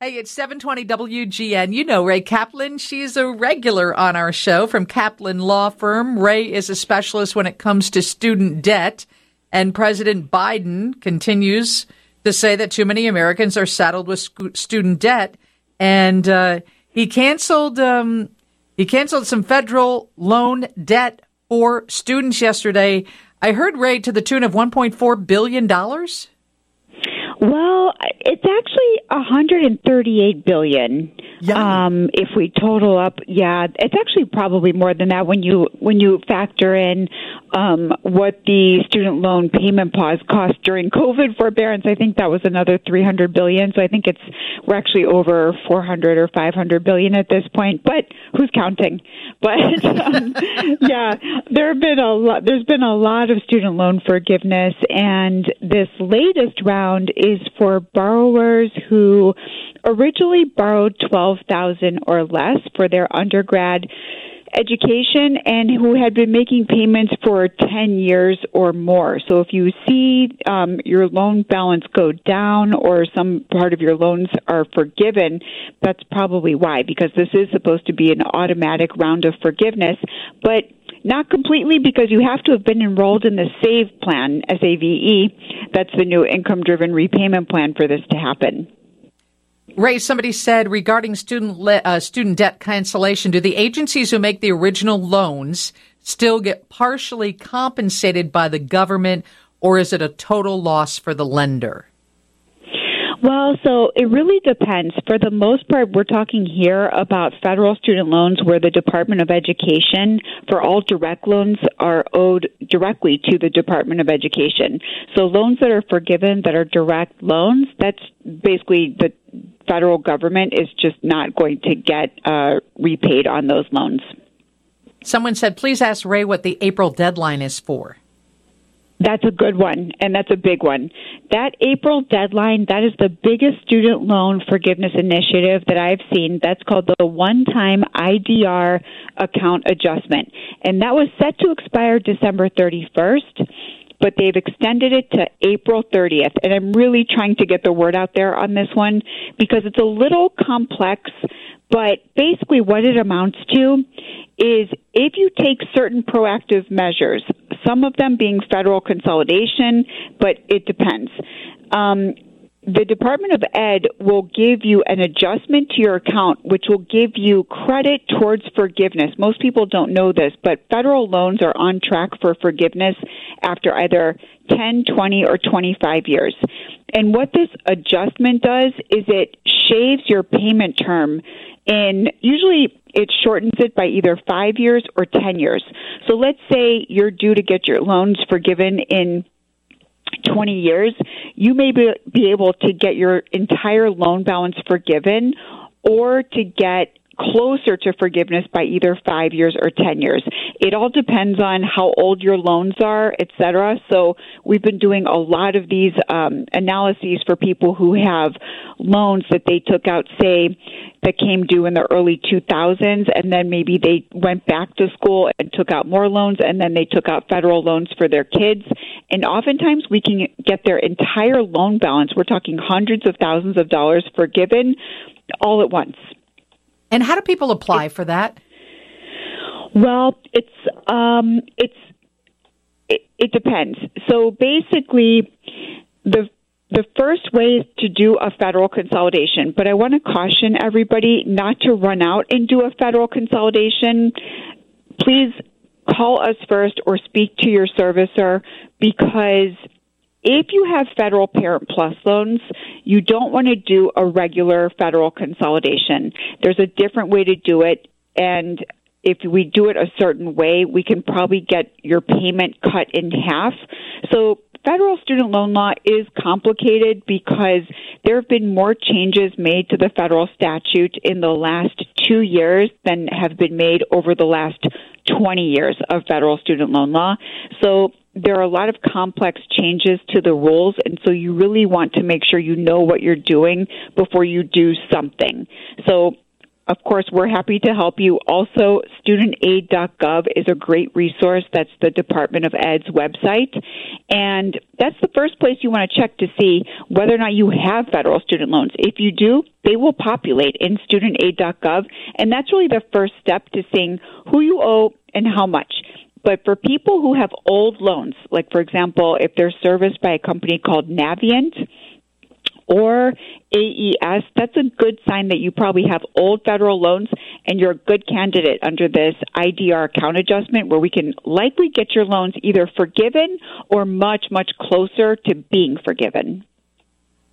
Hey, it's 720 WGN. You know Rae Kaplan. She's a regular on our show from Kaplan Law Firm. Rae is a specialist when it comes to student debt. And President Biden continues to say that too many Americans are saddled with student debt. And uh, he canceled um, he canceled some federal loan debt for students yesterday. I heard Rae to the tune of 1.4 billion dollars. Well, it's actually 138 billion. Um, if we total up, yeah, it's actually probably more than that when you when you factor in um, what the student loan payment pause cost during COVID forbearance. I think that was another 300 billion. So I think it's we're actually over 400 or 500 billion at this point. But who's counting? But um, yeah, there have been a lot. There's been a lot of student loan forgiveness, and this latest round is for borrowers who originally borrowed 12,000 or less for their undergrad education and who had been making payments for 10 years or more. So if you see um, your loan balance go down or some part of your loans are forgiven, that's probably why, because this is supposed to be an automatic round of forgiveness. But not completely because you have to have been enrolled in the SAVE plan, SAVE. That's the new income driven repayment plan for this to happen. Rae, somebody said regarding student le- uh, student debt cancellation, do the agencies who make the original loans still get partially compensated by the government, or is it a total loss for the lender? Well, so it really depends. For the most part, we're talking here about federal student loans where the Department of Education for all direct loans are owed directly to the Department of Education. So loans that are forgiven that are direct loans, that's basically the federal government is just not going to get uh, repaid on those loans. Someone said, please ask Rae what the April deadline is for. That's a good one, and that's a big one. That April deadline, that is the biggest student loan forgiveness initiative that I've seen. That's called the one time IDR account adjustment. And that was set to expire December 31st but they've extended it to April 30th. And I'm really trying to get the word out there on this one because it's a little complex, but basically what it amounts to is if you take certain proactive measures, some of them being federal consolidation, but it depends. Um, the Department of Ed will give you an adjustment to your account, which will give you credit towards forgiveness. Most people don't know this, but federal loans are on track for forgiveness after either 10, 20, or 25 years. And what this adjustment does is it shaves your payment term in usually it shortens it by either five years or 10 years. So let's say you're due to get your loans forgiven in 20 years, you may be, be able to get your entire loan balance forgiven or to get closer to forgiveness by either five years or 10 years. It all depends on how old your loans are, et cetera. So we've been doing a lot of these um, analyses for people who have loans that they took out, say, that came due in the early 2000s, and then maybe they went back to school and took out more loans, and then they took out federal loans for their kids. And oftentimes we can get their entire loan balance, we're talking hundreds of thousands of dollars forgiven all at once. And how do people apply for that? Well, it's um, it's it, it depends. So basically, the the first way is to do a federal consolidation, but I want to caution everybody not to run out and do a federal consolidation. Please call us first or speak to your servicer because if you have federal parent plus loans, you don't want to do a regular federal consolidation. There's a different way to do it, and if we do it a certain way, we can probably get your payment cut in half. So federal student loan law is complicated because there have been more changes made to the federal statute in the last two years than have been made over the last 20 years of federal student loan law. So there are a lot of complex changes to the rules, and so you really want to make sure you know what you're doing before you do something. So of course, we're happy to help you. Also, studentaid.gov is a great resource. That's the Department of Ed's website. And that's the first place you want to check to see whether or not you have federal student loans. If you do, they will populate in studentaid.gov. And that's really the first step to seeing who you owe and how much. But for people who have old loans, like for example, if they're serviced by a company called Navient, or AES, that's a good sign that you probably have old federal loans and you're a good candidate under this IDR account adjustment where we can likely get your loans either forgiven or much, much closer to being forgiven.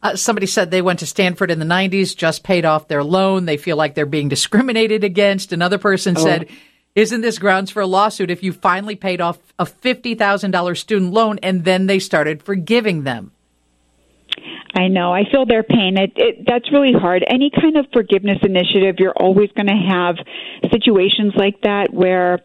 Uh, somebody said they went to Stanford in the 90s, just paid off their loan. They feel like they're being discriminated against. Another person oh. said, isn't this grounds for a lawsuit if you finally paid off a $50,000 student loan and then they started forgiving them? I know. I feel their pain. It, it, that's really hard. Any kind of forgiveness initiative, you're always going to have situations like that where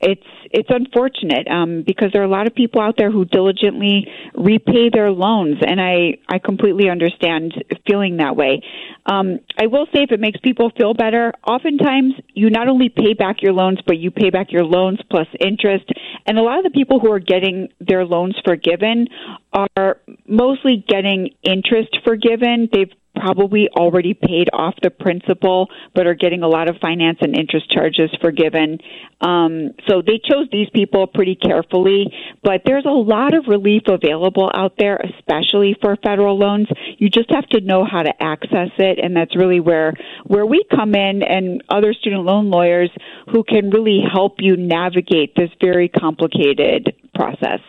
it's it's unfortunate um, because there are a lot of people out there who diligently repay their loans, and I I completely understand feeling that way. Um, I will say, if it makes people feel better, oftentimes you not only pay back your loans, but you pay back your loans plus interest. And a lot of the people who are getting their loans forgiven are mostly getting interest forgiven. They've probably already paid off the principal, but are getting a lot of finance and interest charges forgiven. Um, so they chose these people pretty carefully, but there's a lot of relief available out there, especially for federal loans. You just have to know how to access it, and that's really where where we come in, and other student loan lawyers who can really help you navigate this very complicated process.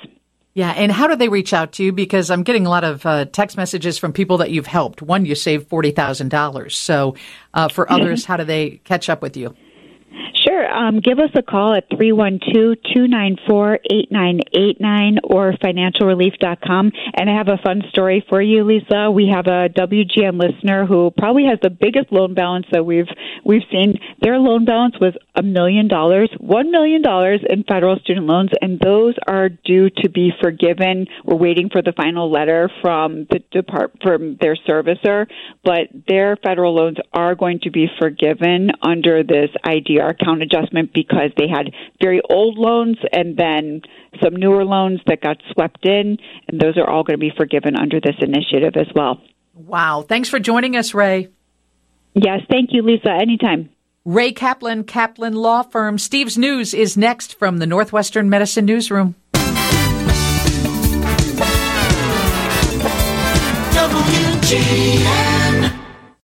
Yeah, and how do they reach out to you? Because I'm getting a lot of uh, text messages from people that you've helped. One, you saved forty thousand dollars. So, uh, for others, how do they catch up with you? Sure. Um, give us a call at 312-294-8989 or financialrelief.com. And I have a fun story for you, Lisa. We have a WGN listener who probably has the biggest loan balance that we've we've seen. Their loan balance was a million dollars, one million dollars in federal student loans, and those are due to be forgiven. We're waiting for the final letter from the depart from their servicer, but their federal loans are going to be forgiven under this IDR account adjustment because they had very old loans and then some newer loans that got swept in, and those are all going to be forgiven under this initiative as well. Wow. Thanks for joining us, Rae. Yes, thank you, Lisa. Anytime. Rae Kaplan, Kaplan Law Firm. Steve's News is next from the Northwestern Medicine Newsroom. WGN.